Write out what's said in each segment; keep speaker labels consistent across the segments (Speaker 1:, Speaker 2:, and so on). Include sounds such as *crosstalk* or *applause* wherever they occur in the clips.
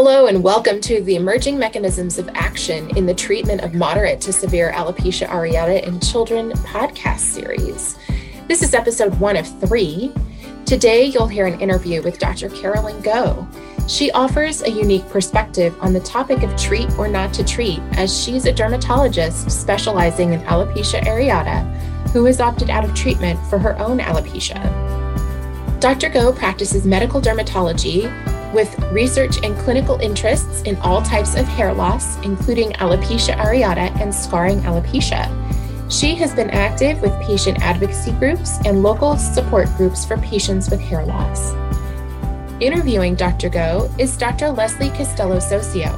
Speaker 1: Hello, and welcome to the Emerging Mechanisms of Action in the Treatment of Moderate to Severe Alopecia Areata in Children podcast series. This is episode one of three. Today, you'll hear an interview with Dr. Carolyn Goh. She offers a unique perspective on the topic of treat or not to treat, as she's a dermatologist specializing in alopecia areata who has opted out of treatment for her own alopecia. Dr. Goh practices medical dermatology with research and clinical interests in all types of hair loss, including alopecia areata and scarring alopecia. She has been active with patient advocacy groups and local support groups for patients with hair loss. Interviewing Dr. Goh is Dr. Leslie Castelo-Soccio.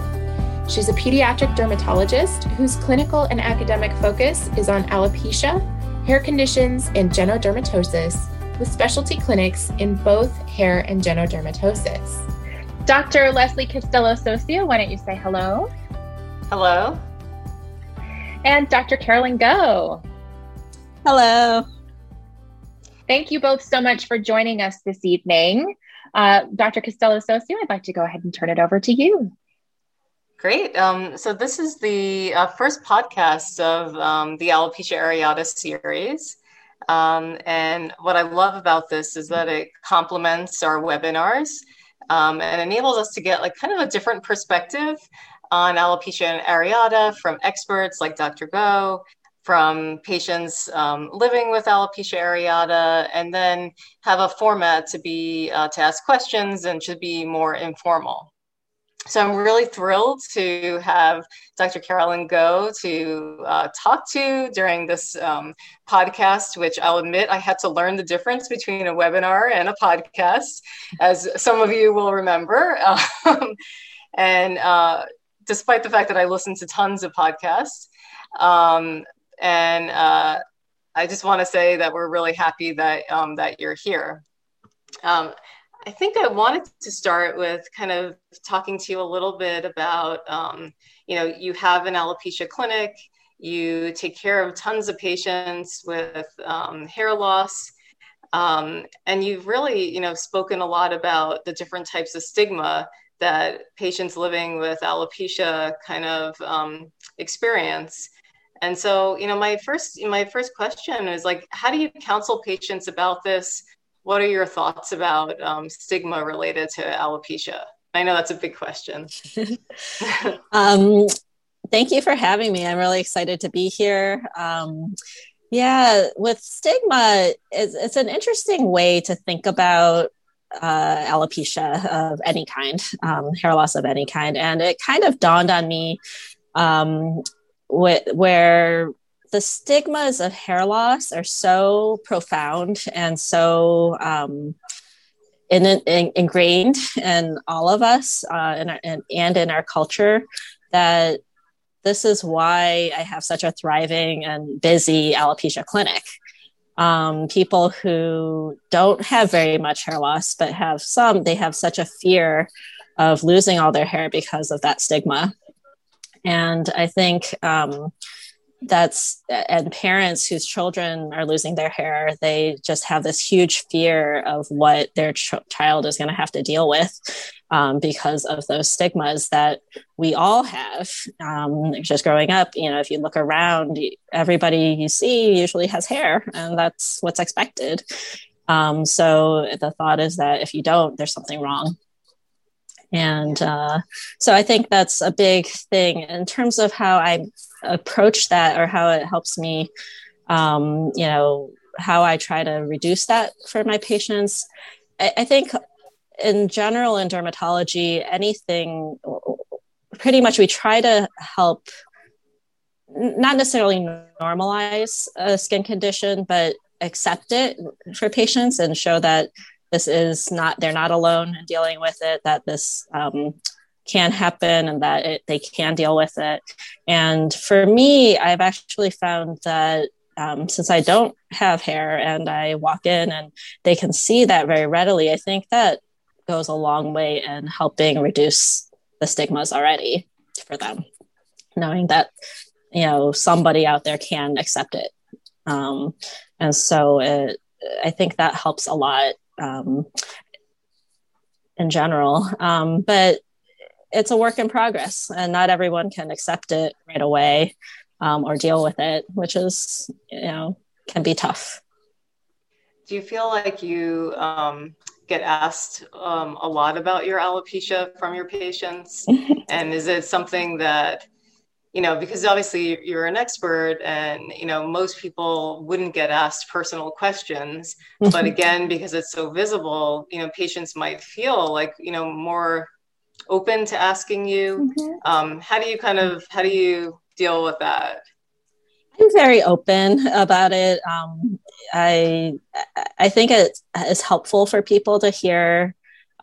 Speaker 1: She's a pediatric dermatologist whose clinical and academic focus is on alopecia, hair conditions, and genodermatosis, with specialty clinics in both hair and genodermatosis. Dr. Leslie Castelo-Soccio, why don't you say hello?
Speaker 2: Hello.
Speaker 1: And Dr. Carolyn Goh.
Speaker 3: Hello.
Speaker 1: Thank you both so much for joining us this evening. Uh, Dr. Castelo-Soccio, I'd like to go ahead and turn it over to you.
Speaker 2: Great. Um, so, this is the uh, first podcast of um, the Alopecia Areata series. Um, and what I love about this is that it complements our webinars um, and enables us to get like kind of a different perspective on alopecia areata from experts like Dr. Goh, from patients um, living with alopecia areata, and then have a format to be uh, to ask questions and to be more informal. So I'm really thrilled to have Dr. Carolyn Goh to uh, talk to during this um, podcast, which I'll admit I had to learn the difference between a webinar and a podcast, as some of you will remember. *laughs* Um, and uh, despite the fact that I listen to tons of podcasts, um, and uh, I just want to say that we're really happy that um, that you're here. I think I wanted to start with kind of talking to you a little bit about, um, you know, you have an alopecia clinic, you take care of tons of patients with um, hair loss, um, and you've really, you know, spoken a lot about the different types of stigma that patients living with alopecia kind of um, experience. And so, you know, my first my first question is like, how do you counsel patients about this? What are your thoughts about um, stigma related to alopecia? I know that's a big question. *laughs*
Speaker 3: um, thank you for having me. I'm really excited to be here. Um, yeah, with stigma, it's, it's, an interesting way to think about uh, alopecia of any kind, um, hair loss of any kind. And it kind of dawned on me um, wh- where the stigmas of hair loss are so profound and so um, in, in, ingrained in all of us uh, in our, in, and in our culture that this is why I have such a thriving and busy alopecia clinic. Um, people who don't have very much hair loss, but have some, they have such a fear of losing all their hair because of that stigma. And I think um, that's and parents whose children are losing their hair they just have this huge fear of what their ch- child is going to have to deal with um, because of those stigmas that we all have. Um, just growing up you know if you look around everybody you see usually has hair and that's what's expected. Um, so the thought is that if you don't there's something wrong and uh, so I think that's a big thing in terms of how I approach that or how it helps me, um, you know, how I try to reduce that for my patients. I, I think in general in dermatology, anything, pretty much we try to help not necessarily normalize a skin condition, but accept it for patients and show that this is not they're not alone in dealing with it that this um, can happen and that it, they can deal with it. And for me i've actually found that um, since i don't have hair and i walk in and they can see that very readily i think that goes a long way in helping reduce the stigmas already for them knowing that you know somebody out there can accept it. Um, and so it, i think that helps a lot um, in general. Um, but it's a work in progress, and not everyone can accept it right away um, or deal with it, which is you know can be tough.
Speaker 2: Do you feel like you um, get asked um, a lot about your alopecia from your patients? *laughs* and is it something that you know because obviously you're an expert and you know most people wouldn't get asked personal questions. But *laughs* again because it's so visible you know patients might feel like you know more open to asking you. Mm-hmm. um, how do you kind of how do you deal with that?
Speaker 3: I'm very open about it. Um, i i think it is helpful for people to hear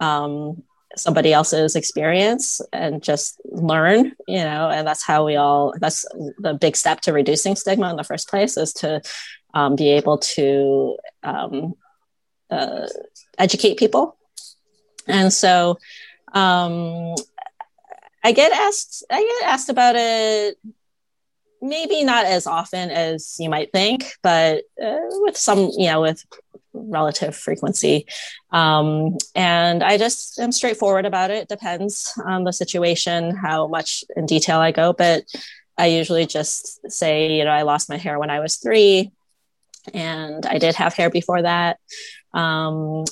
Speaker 3: um, somebody else's experience and just learn you know and that's how we all that's the big step to reducing stigma in the first place is to um, be able to um, uh, educate people. And so um, i get asked i get asked about it maybe not as often as you might think but uh, with some you know with relative frequency. Um, and I just am straightforward about it. Depends on the situation, how much in detail I go. But I usually just say, you know, I lost my hair when I was three, and I did have hair before that. Um,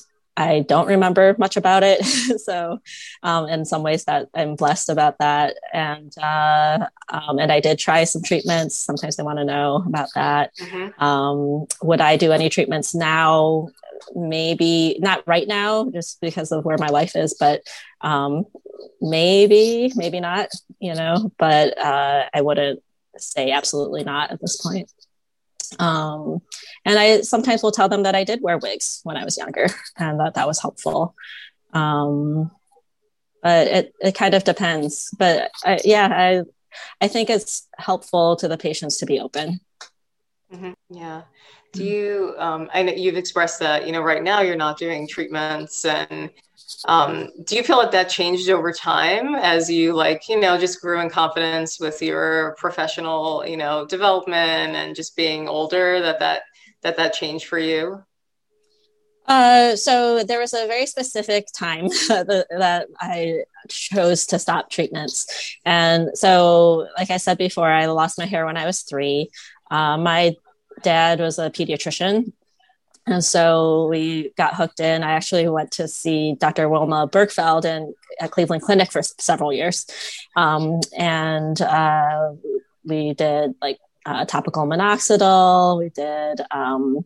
Speaker 3: I don't remember much about it. *laughs* so, um, in some ways, that I'm blessed about that. And uh, um, and I did try some treatments. Sometimes they want to know about that. Mm-hmm. Um, would I do any treatments now? Maybe not right now, just because of where my life is. But um, maybe, maybe not. You know, but uh, I wouldn't say absolutely not at this point. Um, and I sometimes will tell them that I did wear wigs when I was younger *laughs* and that that was helpful. Um, but it, it kind of depends. But I, yeah, I, I think it's helpful to the patients to be open.
Speaker 2: Mm-hmm. Yeah. Do you, um, I know you've expressed that, you know, right now you're not doing treatments and um, do you feel like that changed over time as you like, you know, just grew in confidence with your professional, you know, development and just being older that that that that changed for you?
Speaker 3: Uh, so there was a very specific time *laughs* that, I chose to stop treatments, and so, like I said before, I lost my hair when I was three. Uh, my dad was a pediatrician, and so we got hooked in. I actually went to see Dr. Wilma Bergfeld in, at Cleveland Clinic for several years. Um, and uh, we did like uh, topical minoxidil, we did um,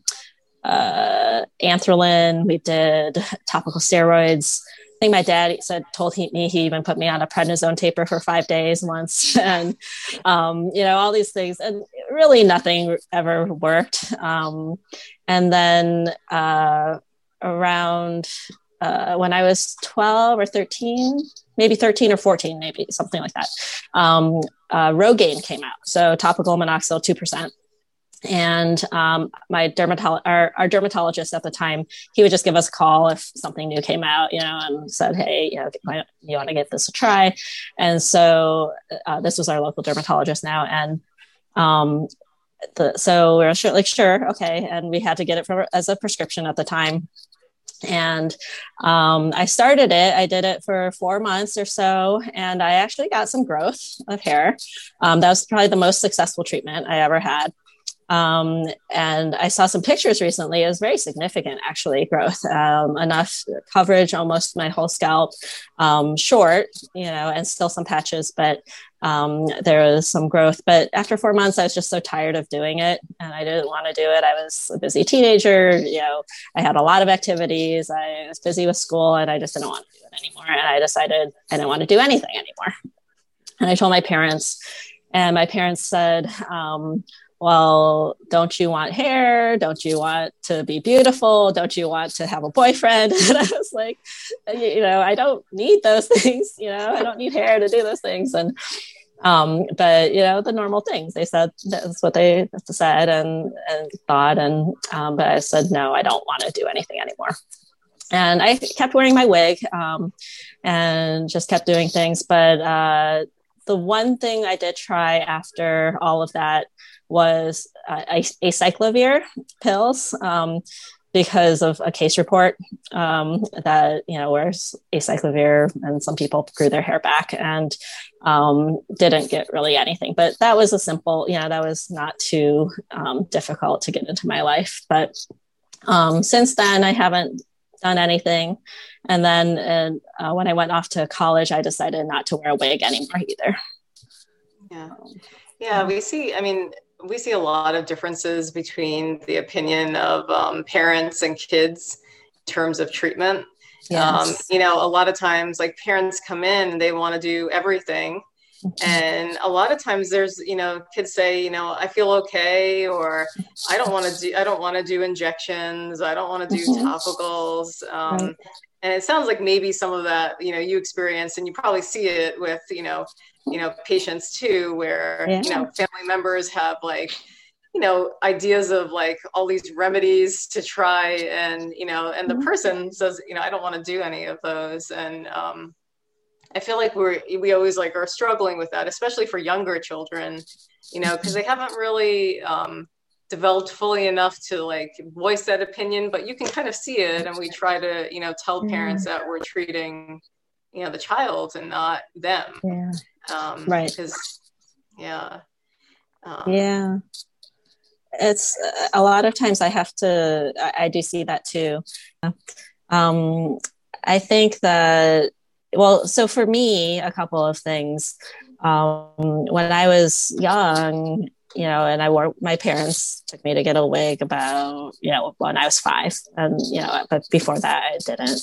Speaker 3: uh, anthralin, we did topical steroids. I think my dad said told he, me he even put me on a prednisone taper for five days once, *laughs* and um, you know all these things, and really nothing ever worked. Um, and then uh, around uh, when I was twelve or thirteen, maybe thirteen or fourteen, maybe something like that, um, uh, Rogaine came out. So topical minoxidil, two percent. And um, my dermatologist our, our, dermatologist at the time he would just give us a call if something new came out you know and said hey you know you want to give this a try. And so uh, this was our local dermatologist now and um, the, so we are sure, like sure okay. And we had to get it for as a prescription at the time and um, I started it. I did it for four months or so, and I actually got some growth of hair. Um, that was probably the most successful treatment I ever had. Um, and I saw some pictures recently. It was very significant, actually, growth. Um, enough coverage, almost my whole scalp, um, short, you know, and still some patches, but um, there was some growth. But after four months, I was just so tired of doing it, and I didn't want to do it. I was a busy teenager. You know, I had a lot of activities. I was busy with school, and I just didn't want to do it anymore. And I decided I didn't want to do anything anymore. And I told my parents, and my parents said, um, well, don't you want hair? Don't you want to be beautiful? Don't you want to have a boyfriend? *laughs* And I was like, you know, I don't need those *laughs* things. You know, I don't need hair to do those things. And, um, but you know, the normal things they said that's what they said and, and thought. And, um, but I said, no, I don't want to do anything anymore. And I kept wearing my wig, um, and just kept doing things. But, uh, the one thing I did try after all of that was uh, acyclovir pills. Um, because of a case report um, that you know where acyclovir and some people grew their hair back and um, didn't get really anything. But that was a simple you know that was not too um, difficult to get into my life. But um, since then i haven't done anything. And then uh, when i went off to college i decided not to wear a wig anymore either
Speaker 2: yeah yeah we see i mean we see a lot of differences between the opinion of um, parents and kids in terms of treatment. Yes. Um, you know, a lot of times, like parents come in and they want to do everything. Mm-hmm. And a lot of times there's, you know, kids say, you know, I feel okay, or I don't want to do, I don't want to do injections. I don't want to do mm-hmm. topicals. Um, right. And it sounds like maybe some of that, you know, you experience and you probably see it with, you know, you know patients too where yeah. you know family members have like you know ideas of like all these remedies to try and you know and the mm-hmm. person says you know i don't want to do any of those and um i feel like we're we always like are struggling with that especially for younger children you know because they haven't really um developed fully enough to like voice that opinion but you can kind of see it and we try to you know tell parents that we're treating you know the child and not them.
Speaker 3: Yeah.
Speaker 2: Um, right. because yeah.
Speaker 3: Um, yeah. It's a lot of times i have to i, I do see that too. Um, i think that well so for me a couple of things. Um, when i was young you know and i wore my parents took me to get a wig about you know when i was five. And you know but before that i didn't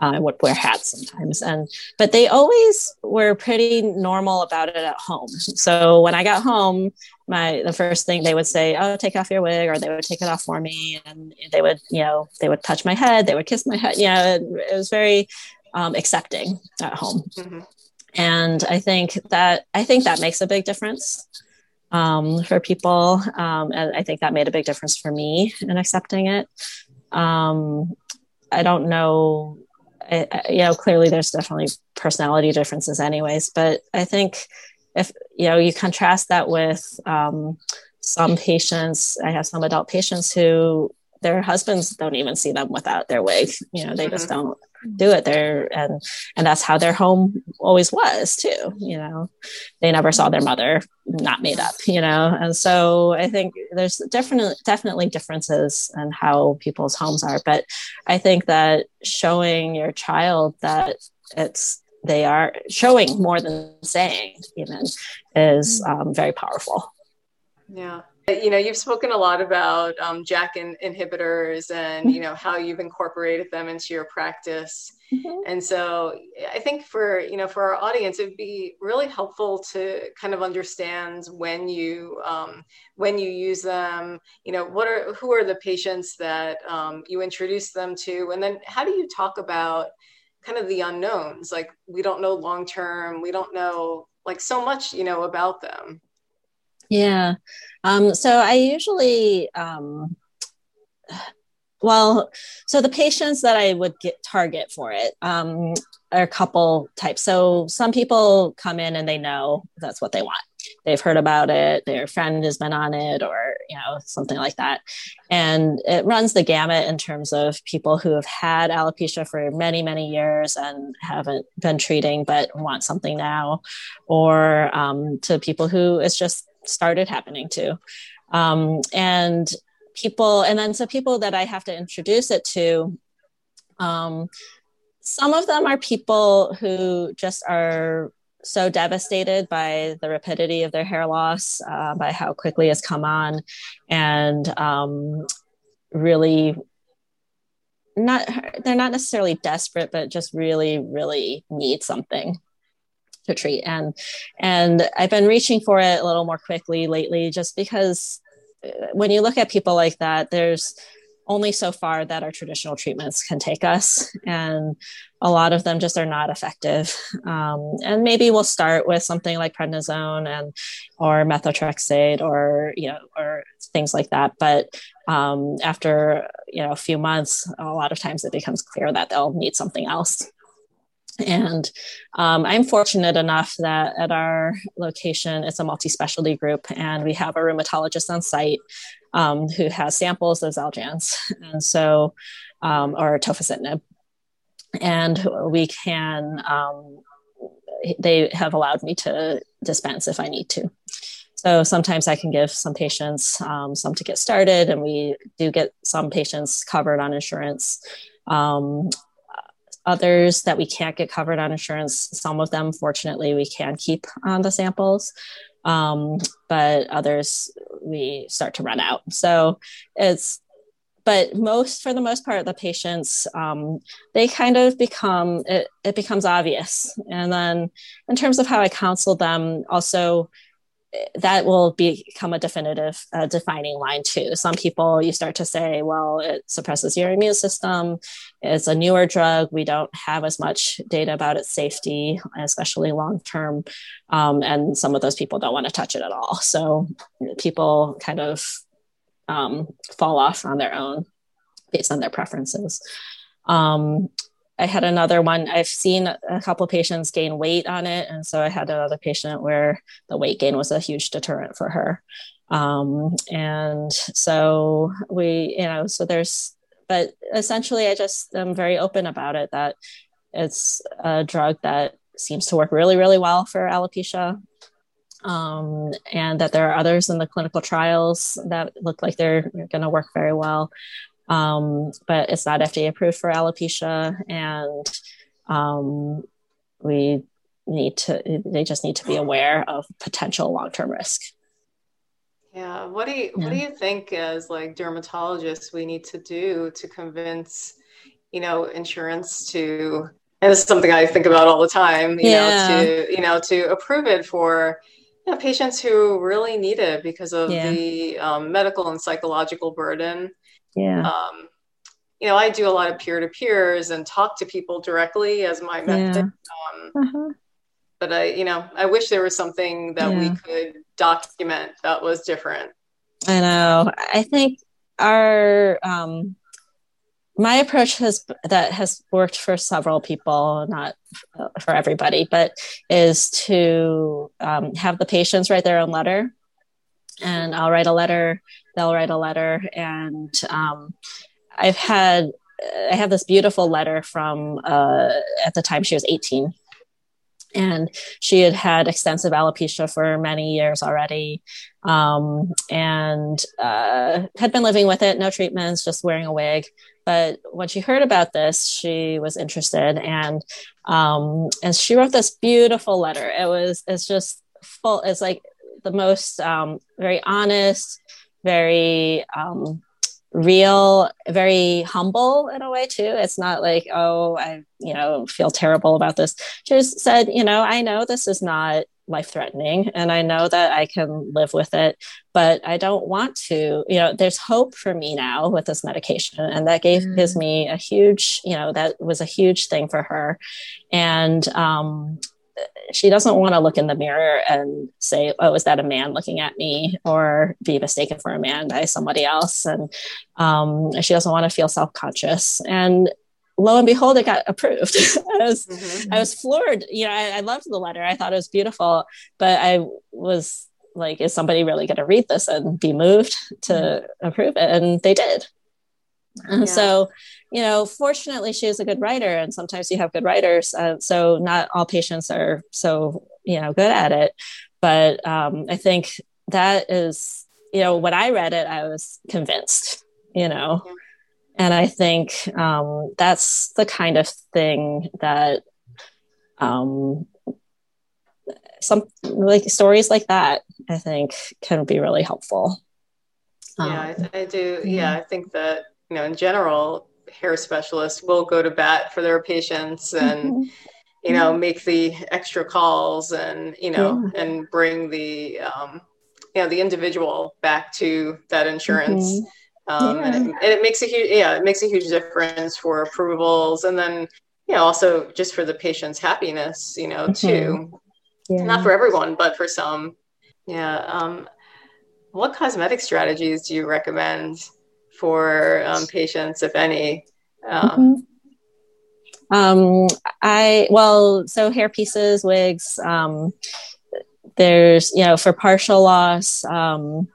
Speaker 3: uh, I would wear hats sometimes, and but they always were pretty normal about it at home. So when I got home, my the first thing they would say, "Oh, take off your wig," or they would take it off for me, and they would, you know, they would touch my head, they would kiss my head. You know, it, it was very um, accepting at home, mm-hmm. and I think that I think that makes a big difference um, for people, um, and I think that made a big difference for me in accepting it. Um, I don't know I, you know, clearly there's definitely personality differences, anyways. But I think if you know you contrast that with um, some patients, I have some adult patients who their husbands don't even see them without their wig. You know, they mm-hmm. just don't do it there. And and that's how their home always was too you know. They never saw their mother not made up you know. And so i think there's definitely definitely differences in how people's homes are. But i think that showing your child that it's they are showing more than saying even is um, very powerful.
Speaker 2: Yeah you know you've spoken a lot about um, JAK in- inhibitors and you know how you've incorporated them into your practice. Mm-hmm. and so i think for you know for our audience it'd be really helpful to kind of understand when you um, when you use them you know what are who are the patients that um, you introduce them to? And then how do you talk about kind of the unknowns? Like we don't know long term. We don't know like so much you know about them
Speaker 3: yeah. Um, so I usually, um, well, so the patients that I would get target for it um, are a couple types. So some people come in and they know that's what they want. They've heard about it, their friend has been on it, or you know something like that. And it runs the gamut in terms of people who have had alopecia for many, many years and haven't been treating but want something now, or um, to people who it's just started happening to. Um, and people, and then so people that I have to introduce it to, um, some of them are people who just are so devastated by the rapidity of their hair loss, uh, by how quickly it's come on, and um, really not they're not necessarily desperate, but just really, really need something to treat. And and i've been reaching for it a little more quickly lately just because uh, when you look at people like that there's only so far that our traditional treatments can take us. And a lot of them just are not effective. Um, and maybe we'll start with something like prednisone and or methotrexate or you know or things like that. But um, after you know a few months a lot of times it becomes clear that they'll need something else And um, I'm fortunate enough that at our location, it's a multi specialty group, and we have a rheumatologist on site um, who has samples of Xeljanz, and so, um, or tofacitinib. And we can, um, they have allowed me to dispense if I need to. So sometimes I can give some patients um, some to get started, and we do get some patients covered on insurance. Um, others that we can't get covered on insurance. Some of them, fortunately, we can keep on the samples, um, but others we start to run out. So it's, but most, for the most part, the patients, um, they kind of become, it, it becomes obvious. And then in terms of how I counsel them, also, that will become a definitive uh, defining line too. Some people you start to say, well, it suppresses your immune system. It's a newer drug. We don't have as much data about its safety, especially long term. Um, and some of those people don't want to touch it at all. So people kind of um, fall off on their own based on their preferences. Um, I had another one. I've seen a couple patients gain weight on it, and so I had another patient where the weight gain was a huge deterrent for her. Um, and so we, you know, so there's, but essentially, I just am very open about it that it's a drug that seems to work really, really well for alopecia. Um, and that there are others in the clinical trials that look like they're going to work very well um, but it's not FDA approved for alopecia, and um, we need to. They just need to be aware of potential long term risk.
Speaker 2: Yeah, what do you yeah. what do you think as like dermatologists we need to do to convince you know insurance to and this is something I think about all the time, you yeah. know, to you know to approve it for you know, patients who really need it because of yeah. the um, medical and psychological burden
Speaker 3: yeah um,
Speaker 2: you know i do a lot of peer to peers and talk to people directly as my method yeah. um, uh-huh. but i you know i wish there was something that yeah. we could document that was different
Speaker 3: i know i think our um my approach has that has worked for several people not for everybody but is to um, have the patients write their own letter and i'll write a letter they'll write a letter. And um, i've had i have this beautiful letter from uh, at the time she was 18 and she had had extensive alopecia for many years already. Um, and uh, had been living with it no treatments just wearing a wig. But when she heard about this she was interested. And um, and she wrote this beautiful letter. It was it's just full it's like the most um, very honest very um, real, very humble in a way too. It's not like, oh, I, you know, feel terrible about this. She just said, you know, I know this is not life threatening and I know that I can live with it, but I don't want to, you know, there's hope for me now with this medication. And that gave mm. gives me a huge, you know, that was a huge thing for her. And um she doesn't want to look in the mirror and say, "Oh, is that a man looking at me?" or be mistaken for a man by somebody else, and um, she doesn't want to feel self conscious. And lo and behold, it got approved. *laughs* I was mm-hmm. I was floored. You know, I, I loved the letter. I thought it was beautiful, but I was like, "Is somebody really going to read this and be moved to mm-hmm. approve it?" And they did. *laughs* Yeah. So you know, fortunately, she is a good writer, and sometimes you have good writers. Uh, so not all patients are so you know good at it, but um, I think that is you know when I read it, I was convinced. You know, and I think um, that's the kind of thing that um, some like stories like that I think can be really helpful.
Speaker 2: Yeah, I, I do. Yeah, I think that you know in general hair specialists will go to bat for their patients and mm-hmm. you know make the extra calls and you know yeah. and bring the um, you know the individual back to that insurance mm-hmm. um, yeah. and, it, and, it, makes a huge yeah it makes a huge difference for approvals and then you know also just for the patient's happiness you know mm-hmm. too yeah. not for everyone but for some yeah um, what cosmetic strategies do you recommend for um, patients, if any? Um,
Speaker 3: Um, I well, so hair pieces, wigs. Um, there's you know for partial loss. Um,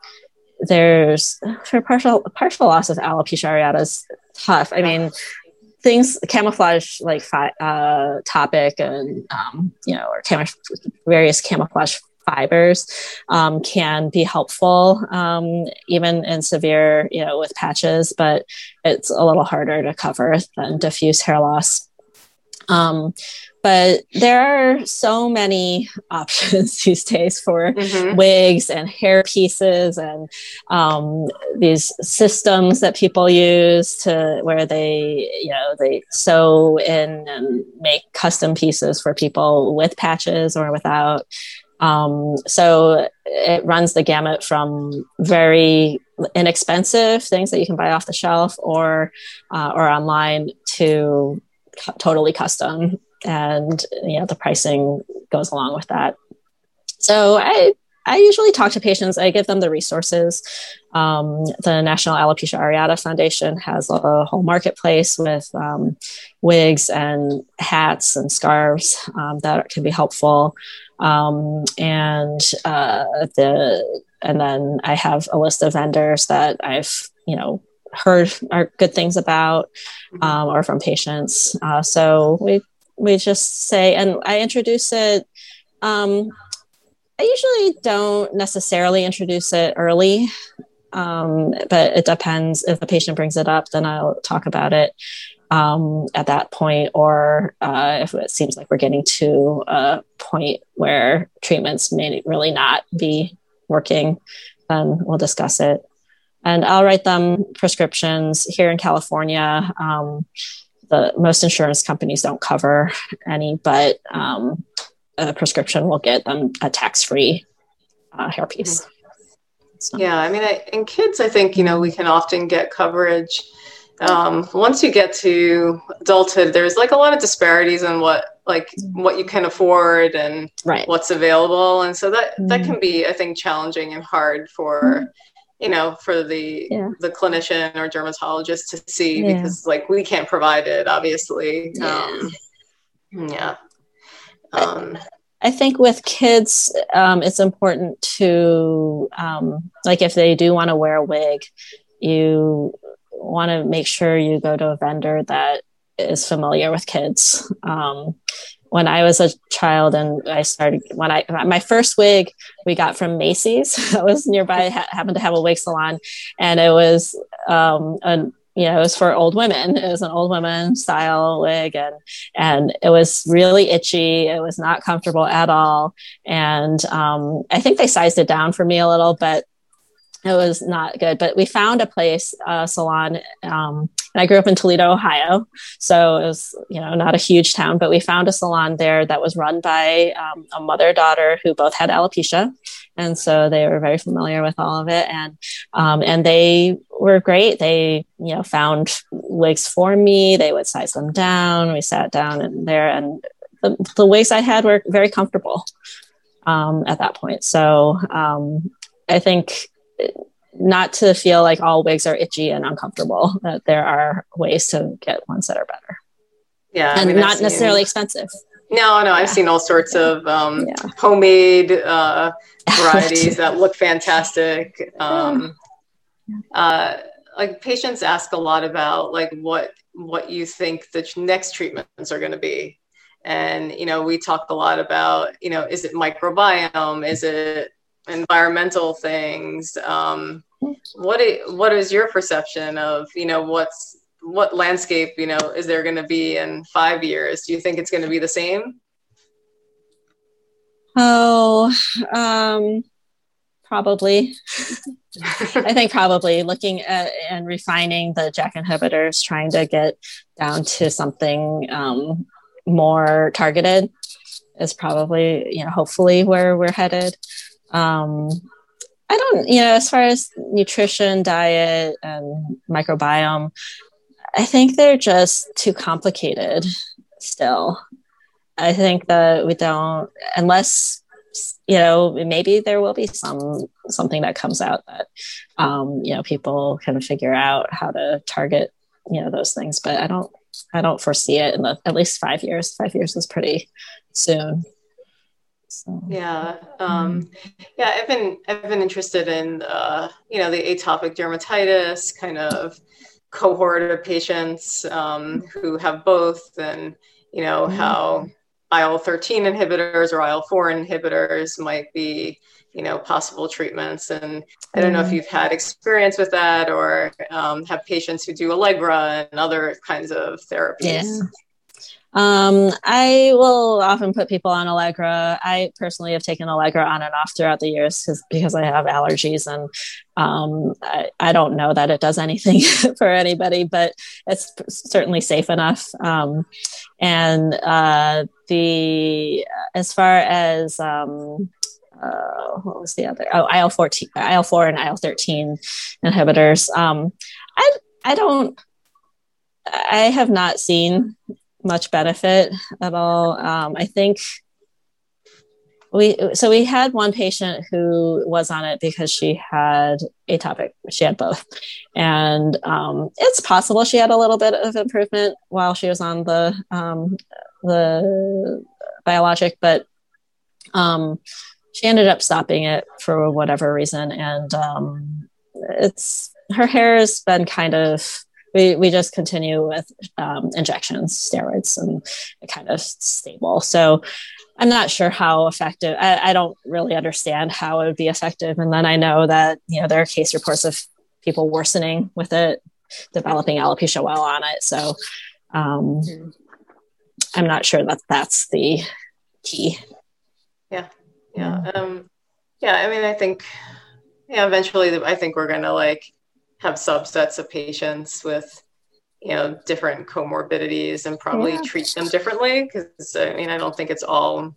Speaker 3: there's for partial partial loss of alopecia areata is tough. I mean, things camouflage like uh, Toppik and um, you know or cam- various camouflage fibers um, can be helpful um, even in severe you know with patches but it's a little harder to cover than diffuse hair loss um, but there are so many *laughs* options these days for mm-hmm. wigs and hair pieces and um, these systems that people use to where they you know they sew in and make custom pieces for people with patches or without um, so it runs the gamut from very inexpensive things that you can buy off the shelf or uh, or online to totally custom. And you know the pricing goes along with that. So i i usually talk to patients. I give them the resources. Um, the national alopecia areata foundation has a whole marketplace with um, wigs and hats and scarves um, that can be helpful um, and uh, the and then i have a list of vendors that i've you know heard are good things about um, or from patients uh, so we we just say, and I introduce it. Um, I usually don't necessarily introduce it early, um, but it depends. If the patient brings it up, then I'll talk about it um, at that point, or uh, if it seems like we're getting to a point where treatments may really not be working, then we'll discuss it. And I'll write them prescriptions here in California. Um, the most insurance companies don't cover any, but um, a prescription will get them a tax-free uh, hairpiece.
Speaker 2: So. Yeah, I mean, I, in kids, I think you know we can often get coverage. Um, once you get to adulthood, there's like a lot of disparities in what like what you can afford and
Speaker 3: right.
Speaker 2: what's available, and so that that mm-hmm. can be, I think, challenging and hard for mm-hmm you know for the yeah. the clinician or dermatologist to see yeah. because like we can't provide it obviously yeah, um, yeah. Um,
Speaker 3: I think with kids, um, it's important to, um, like, if they do want to wear a wig, you want to make sure you go to a vendor that is familiar with kids. Um, when I was a child and I started when I my first wig we got from Macy's. *laughs* I was nearby, ha- happened to have a wig salon, and it was um, a you know, it was for old women. It was an old woman style wig and, and it was really itchy. It was not comfortable at all. And, um, I think they sized it down for me a little, but it was not good. But we found a place, a salon, um, and I grew up in Toledo, Ohio. So it was, you know, not a huge town, but we found a salon there that was run by um, a mother daughter who both had alopecia. And so they were very familiar with all of it. And, um, and they were great. They, you know, found wigs for me. They would size them down. We sat down in there and the, the wigs I had were very comfortable um, at that point. So um, I think not to feel like all wigs are itchy and uncomfortable, that there are ways to get ones that are better.
Speaker 2: Yeah.
Speaker 3: And I mean, not necessarily expensive.
Speaker 2: No, no, I've seen all sorts of um, yeah. homemade uh, varieties *laughs* that look fantastic. Um, uh, like patients ask a lot about like what what you think the next treatments are going to be, and you know we talk a lot about you know is it microbiome, is it environmental things. Um, what is, what is your perception of you know what's what landscape you know is there going to be in five years? Do you think it's going to be the same?
Speaker 3: Oh, um, probably. *laughs* I think probably looking at and refining the JAK inhibitors, trying to get down to something um, more targeted is probably you know hopefully where we're headed um, I don't, you know, as far as nutrition, diet, and microbiome, I think they're just too complicated still. I think that we don't, unless you know, maybe there will be some something that comes out that um, you know people can figure out how to target you know those things. But I don't, I don't foresee it in the at least five years. Five years is pretty soon.
Speaker 2: So, yeah, um, yeah. I've been I've been interested in uh, you know the atopic dermatitis kind of cohort of patients um, who have both, and you know mm-hmm. how IL thirteen inhibitors or IL four inhibitors might be you know possible treatments and i don't know if mm-hmm. you've had experience with that or um, have patients who do allegra and other kinds of therapies yeah.
Speaker 3: Um, I will often put people on Allegra. I personally have taken Allegra on and off throughout the years because I have allergies, and um, I, I, don't know that it does anything *laughs* for anybody, but it's certainly safe enough. Um, and uh, the as far as um, uh, what was the other? Oh, IL fourteen, IL four, and IL thirteen inhibitors. Um, I I don't. I have not seen much benefit at all. Um, I think we so we had one patient who was on it because she had atopic. She had both, and um, it's possible she had a little bit of improvement while she was on the um, the biologic, but um, she ended up stopping it for whatever reason, and um, it's her hair has been kind of we, we just continue with um, injections, steroids, and kind of stable. So I'm not sure how effective. I, I, don't really understand how it would be effective. And then I know that you know there are case reports of people worsening with it, developing alopecia while on it. So um, mm-hmm. I'm not sure that that's the key.
Speaker 2: Yeah, yeah, um, yeah. I mean, I think yeah, eventually, I think we're gonna like have subsets of patients with you know different comorbidities and probably yeah. treat them differently because i mean i don't think it's all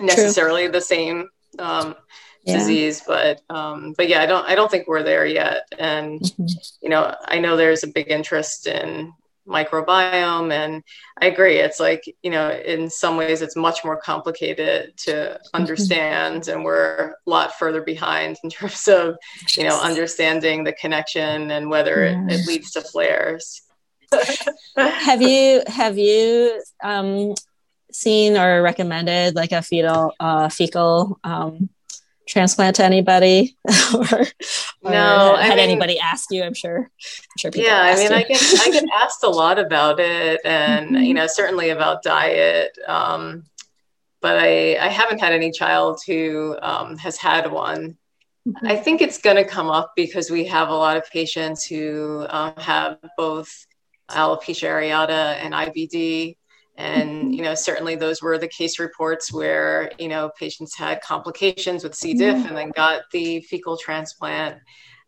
Speaker 2: necessarily True. the same um, yeah. disease but um, but yeah i don't i don't think we're there yet and mm-hmm. you know i know there's a big interest in microbiome and i agree it's like you know in some ways it's much more complicated to understand and we're a lot further behind in *laughs* terms of you know understanding the connection and whether it, it leads to flares. *laughs*
Speaker 3: Have you have you um, seen or recommended like a fetal uh, fecal um, transplant to anybody *laughs* or,
Speaker 2: or no
Speaker 3: had, I mean, anybody ask you i'm sure i'm sure
Speaker 2: people yeah i mean you. i get i get *laughs* asked a lot about it and mm-hmm. you know certainly about diet um, but i i haven't had any child who um, has had one mm-hmm. i think it's going to come up because we have a lot of patients who um, have both alopecia areata and ibd and you know certainly those were the case reports where you know patients had complications with c. diff and then got the fecal transplant.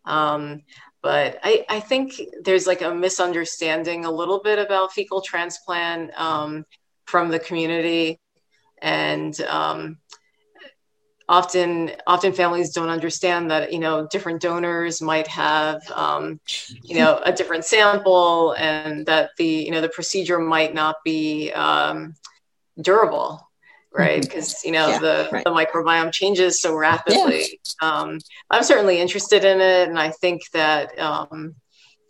Speaker 2: Um, but I, I think there's like a misunderstanding a little bit about fecal transplant um, from the community. And um, often often families don't understand that you know different donors might have um, you know a different sample and that the you know the procedure might not be um, durable right because mm-hmm. you know yeah, the, right. the microbiome changes so rapidly yeah. um, i'm certainly interested in it and i think that um,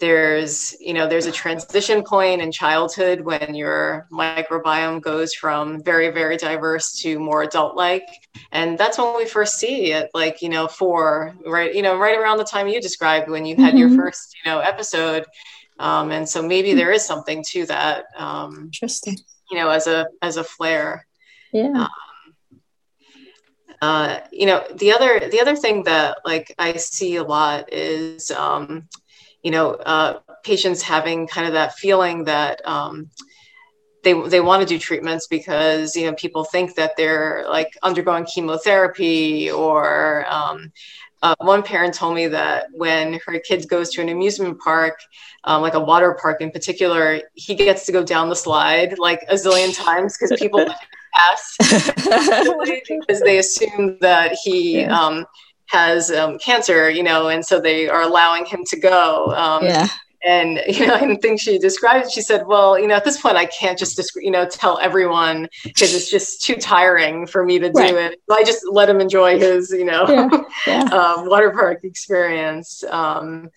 Speaker 2: there's you know there's a transition point in childhood when your microbiome goes from very very diverse to more adult like and that's when we first see it like you know for right you know right around the time you described when you had mm-hmm. your first you know episode. Um, and so maybe there is something to that
Speaker 3: um, interesting.
Speaker 2: you know as a as a flare.
Speaker 3: Yeah. Um,
Speaker 2: uh, you know the other the other thing that like i see a lot is um, you know, uh, patients having kind of that feeling that um, they they want to do treatments because you know people think that they're like undergoing chemotherapy or um, uh, one parent told me that when her kid goes to an amusement park, um, like a water park in particular, he gets to go down the slide like a zillion times because people *laughs* pass *laughs* because they assume that he yeah. um, has um, cancer, you know, and so they are allowing him to go. Um,
Speaker 3: yeah.
Speaker 2: And *laughs* you know, I think she described. She said, "Well, you know, at this point, I can't just you know tell everyone because it's just too tiring for me to do right. it. So I just let him enjoy his you know yeah. *laughs* Yeah. um, water park experience." Um,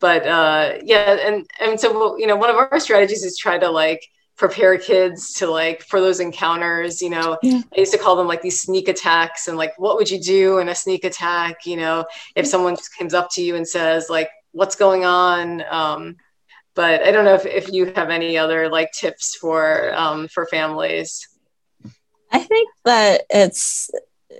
Speaker 2: but uh, yeah, and and so you know, one of our strategies is try to like prepare kids to like for those encounters you know yeah. i used to call them like these sneak attacks and like what would you do in a sneak attack you know if someone just comes up to you and says like what's going on? Um, but i don't know if, if you have any other like tips for um, for families.
Speaker 3: I think that it's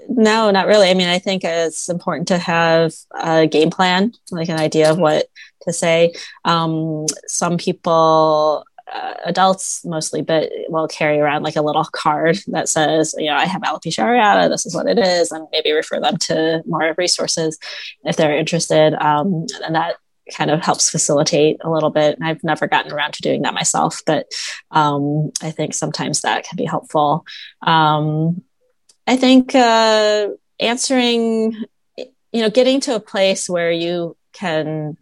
Speaker 3: no not really. I mean i think it's important to have a game plan like an idea of what to say. Um, some people uh, adults mostly, but will carry around like a little card that says, you know, I have alopecia areata, this is what it is, and maybe refer them to more resources if they're interested. Um, and that kind of helps facilitate a little bit. And I've never gotten around to doing that myself, but um, I think sometimes that can be helpful. Um, I think uh, answering, you know, getting to a place where you can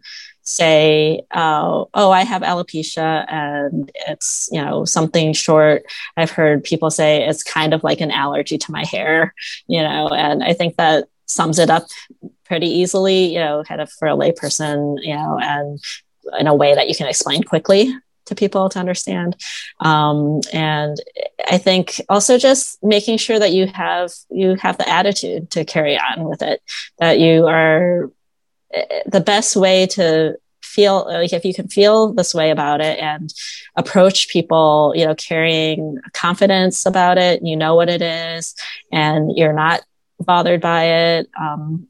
Speaker 3: say, uh, "Oh, I have alopecia, and it's you know something short." I've heard people say it's kind of like an allergy to my hair, you know, and I think that sums it up pretty easily, you know, kind of for a layperson, you know, and in a way that you can explain quickly to people to understand. Um, and I think also just making sure that you have you have the attitude to carry on with it, that you are the best way to feel like if you can feel this way about it and approach people you know carrying confidence about it you know what it is and you're not bothered by it um,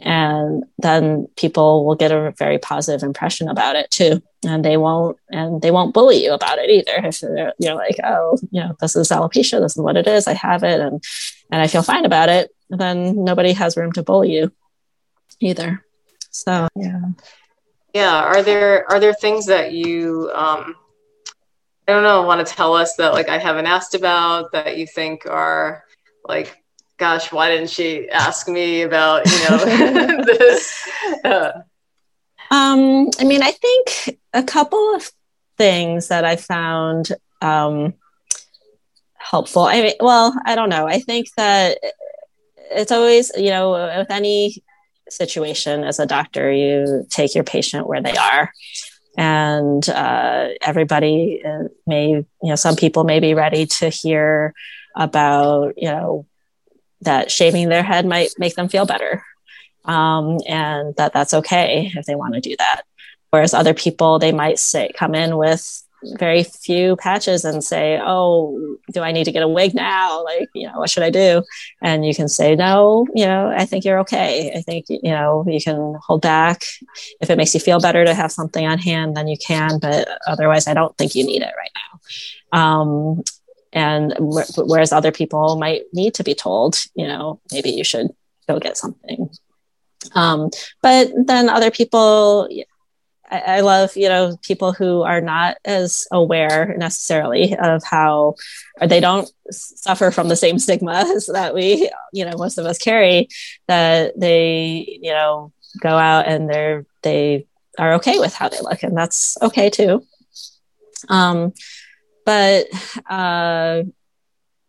Speaker 3: and then people will get a very positive impression about it too and they won't and they won't bully you about it either if you're like oh you know this is alopecia this is what it is i have it and and i feel fine about it then nobody has room to bully you either so yeah.
Speaker 2: Yeah. Are there are there things that you um I don't know, want to tell us that like I haven't asked about that you think are like, gosh, why didn't she ask me about, you know, *laughs* *laughs* this? Uh.
Speaker 3: Um, I mean, I think a couple of things that I found um, helpful. I mean, well, I don't know. I think that it's always, you know, with any situation as a doctor you take your patient where they are. And uh, everybody uh, may you know some people may be ready to hear about you know that shaving their head might make them feel better um, and that that's okay if they want to do that. Whereas other people they might say come in with very few patches and say, "Oh, do I need to get a wig now? Like, you know, what should I do?" And you can say, "No, you know, I think you're okay. I think you know you can hold back. If it makes you feel better to have something on hand, then you can. But otherwise, I don't think you need it right now." Um, and whereas other people might need to be told, you know, maybe you should go get something. Um, but then other people, I, I love, you know, people who are not as aware necessarily of how, or they don't suffer from the same stigmas *laughs* that we, you know, most of us carry, that they, you know, go out and they're, they are okay with how they look and that's okay too. Um, but, uh,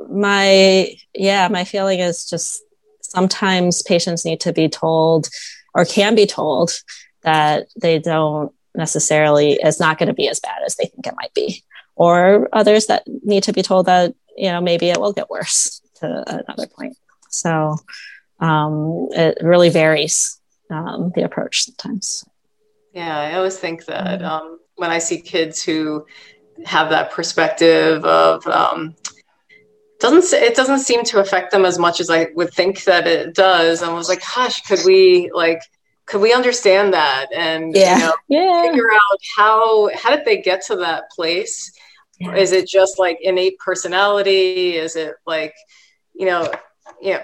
Speaker 3: my, yeah, my feeling is just sometimes patients need to be told or can be told that they don't necessarily is not going to be as bad as they think it might be or others that need to be told that you know maybe it will get worse to another point so um, it really varies um, the approach sometimes
Speaker 2: yeah i always think that mm-hmm. um, when i see kids who have that perspective of um, doesn't it doesn't seem to affect them as much as I would think that it does. I was like, gosh, could we like could we understand that and
Speaker 3: yeah. You know, *laughs*
Speaker 2: yeah. figure out how how did they get to that place? Yeah. Is it just like innate personality? Is it like, you know, you know,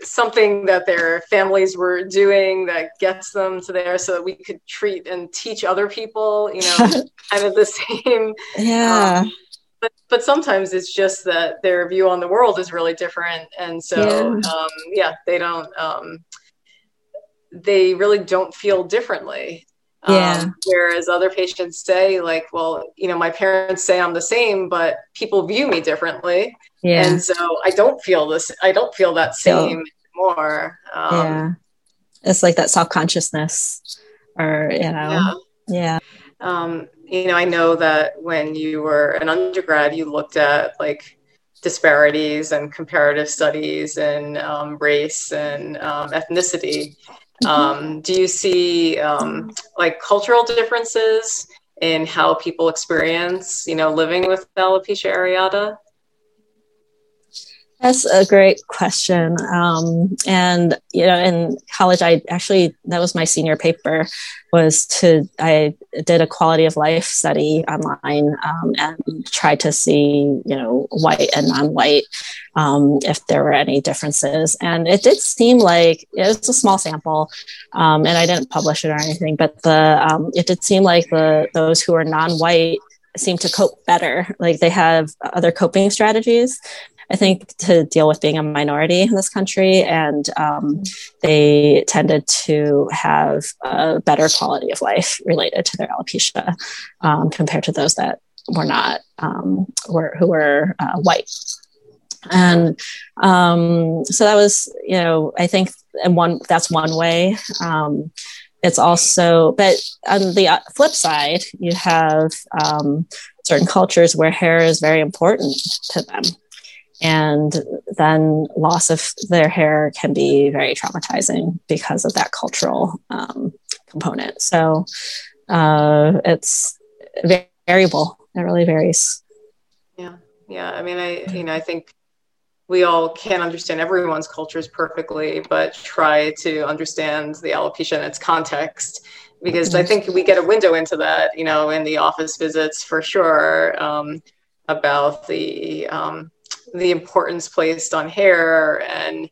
Speaker 2: something that their families were doing that gets them to there so that we could treat and teach other people, you know, *laughs* kind of the same.
Speaker 3: Yeah. Um,
Speaker 2: but, but sometimes it's just that their view on the world is really different. And so, yeah, um, yeah they don't, um, they really don't feel differently.
Speaker 3: Yeah. Um,
Speaker 2: whereas other patients say, like, well, you know, my parents say I'm the same, but people view me differently.
Speaker 3: Yeah.
Speaker 2: And so I don't feel this, I don't feel that same anymore.
Speaker 3: Um, yeah. It's like that self consciousness or, you know, yeah. Yeah.
Speaker 2: Um, you know, I know that when you were an undergrad, you looked at like disparities and comparative studies and um, race and um, ethnicity. Mm-hmm. Um, do you see um, like cultural differences in how people experience, you know, living with alopecia areata?
Speaker 3: That's a great question. Um, and you know, in college, I actually that was my senior paper was to I did a quality of life study online um, and tried to see you know white and non-white um, if there were any differences. And it did seem like it was a small sample, um, and I didn't publish it or anything, but the um, it did seem like the those who are non-white seem to cope better. Like they have other coping strategies I think, to deal with being a minority in this country. And um, they tended to have a better quality of life related to their alopecia um, compared to those that were not, um, were, who were uh, white. And um, so that was, you know, I think, and one that's one way um, it's also but on the uh, flip side you have um, certain cultures where hair is very important to them and then loss of their hair can be very traumatizing because of that cultural um, component. So uh, it's variable it really varies.
Speaker 2: Yeah. Yeah. I mean i you know i think we all can't understand everyone's cultures perfectly but try to understand the alopecia in its context. Because i think we get a window into that you know in the office visits for sure um, about the um, the importance placed on hair and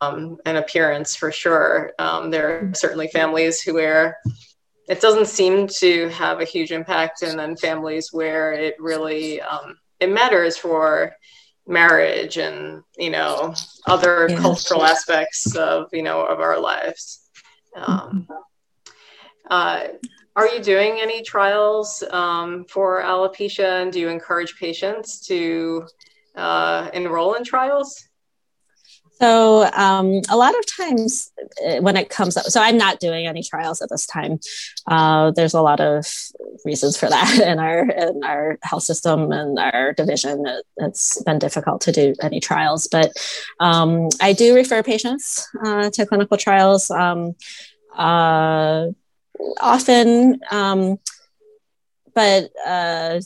Speaker 2: um, and appearance for sure. Um, there are certainly families who wear it doesn't seem to have a huge impact, and then families where it really um, it matters for marriage and you know other yeah. cultural aspects of you know of our lives. Um, uh, are you doing any trials um, for alopecia, and do you encourage patients to uh, enroll in trials?
Speaker 3: So um, a lot of times uh, when it comes up, so I'm not doing any trials at this time. Uh, there's a lot of reasons for that *laughs* in our in our health system and our division. It, has been difficult to do any trials, but um, I do refer patients uh, to clinical trials um, uh, often, um, but uh,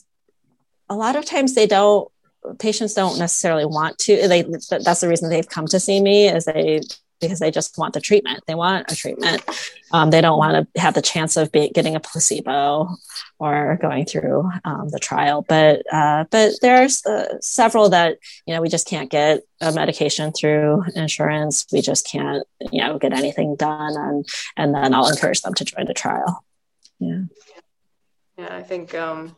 Speaker 3: a lot of times they don't patients don't necessarily want to they that's the reason they've come to see me is they because they just want the treatment. They want a treatment. Um, they don't want to have the chance of be, getting a placebo or going through um, the trial. But uh, but there's uh, several that you know we just can't get a medication through insurance. We just can't you know get anything done and and then i'll encourage them to join the trial. Yeah.
Speaker 2: Yeah i think um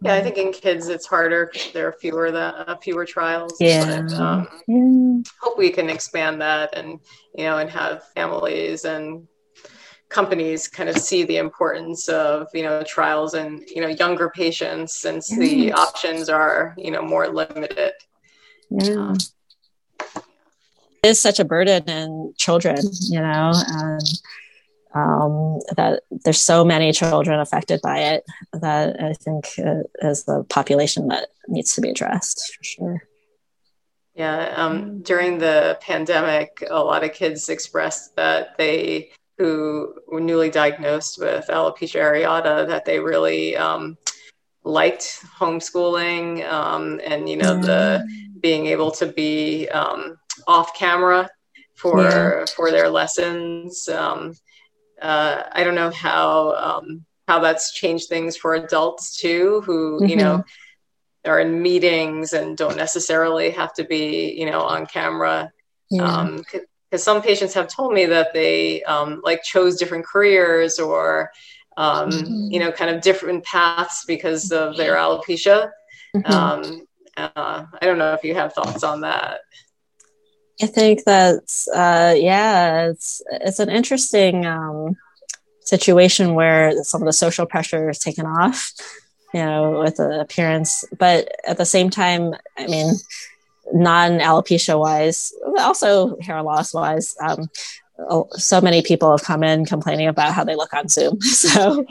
Speaker 2: yeah, I think in kids it's harder. Because there are fewer the uh, fewer trials.
Speaker 3: Yeah. But, um,
Speaker 2: yeah. Hope we can expand that and you know and have families and companies kind of see the importance of you know trials and you know younger patients since yes. the options are you know more limited.
Speaker 3: Yeah. Um, it is such a burden in children, you know, and um, that there's so many children affected by it that I think uh, is the population that needs to be addressed for sure.
Speaker 2: Yeah, um, during the pandemic, a lot of kids expressed that they, who were newly diagnosed with alopecia areata, that they really um, liked homeschooling um, and you know yeah. the being able to be um, off camera for yeah. for their lessons. Um, uh, I don't know how um, how that's changed things for adults too, who mm-hmm. you know are in meetings and don't necessarily have to be you know on camera. Yeah. Um, because some patients have told me that they um, like chose different careers or um, mm-hmm. you know kind of different paths because of their alopecia. Mm-hmm. Um, uh, I don't know if you have thoughts on that.
Speaker 3: I think that's uh, yeah, it's it's an interesting um, situation where some of the social pressure is taken off, you know, with the appearance, but at the same time, I mean, non alopecia wise, also hair loss wise, um, so many people have come in complaining about how they look on Zoom. *laughs* So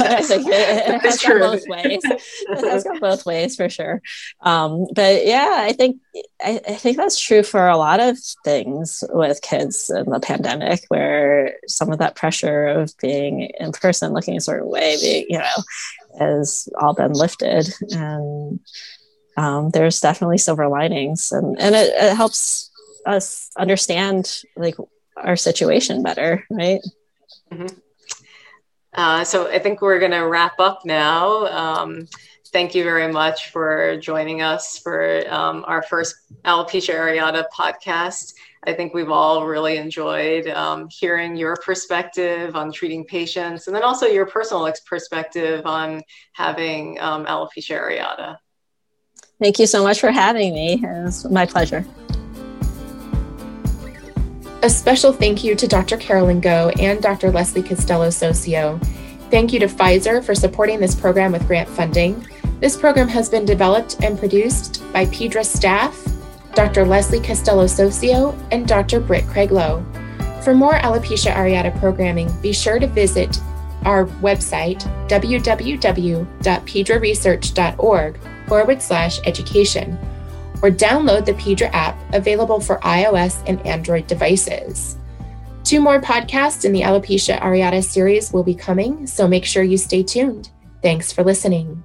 Speaker 3: I think it, it has gone both ways. It has gone both ways for sure. Um, but yeah, I think I, I, think that's true for a lot of things with kids in the pandemic, where some of that pressure of being in person, looking a certain way, being you know, has all been lifted, and um, there's definitely silver linings, and and it, it helps us understand like our situation better, right? Mm-hmm.
Speaker 2: Uh, so I think we're going to wrap up now. Um, thank you very much for joining us for um, our first Alopecia Areata podcast. I think we've all really enjoyed um, hearing your perspective on treating patients and then also your personal perspective on having um, alopecia areata.
Speaker 3: Thank you so much for having me. It was my pleasure.
Speaker 1: A special thank you to Dr. Carolyn Goh and Dr. Leslie Castelo-Soccio. Thank you to Pfizer for supporting this program with grant funding. This program has been developed and produced by PEDRA staff, Dr. Leslie Castelo-Soccio, and Dr. Britt Craiglow. For more alopecia areata programming, be sure to visit our website, www.pedraresearch.org forward slash education or download the Pedra app available for iOS and Android devices. Two more podcasts in the Alopecia Areata series will be coming, so make sure you stay tuned. Thanks for listening.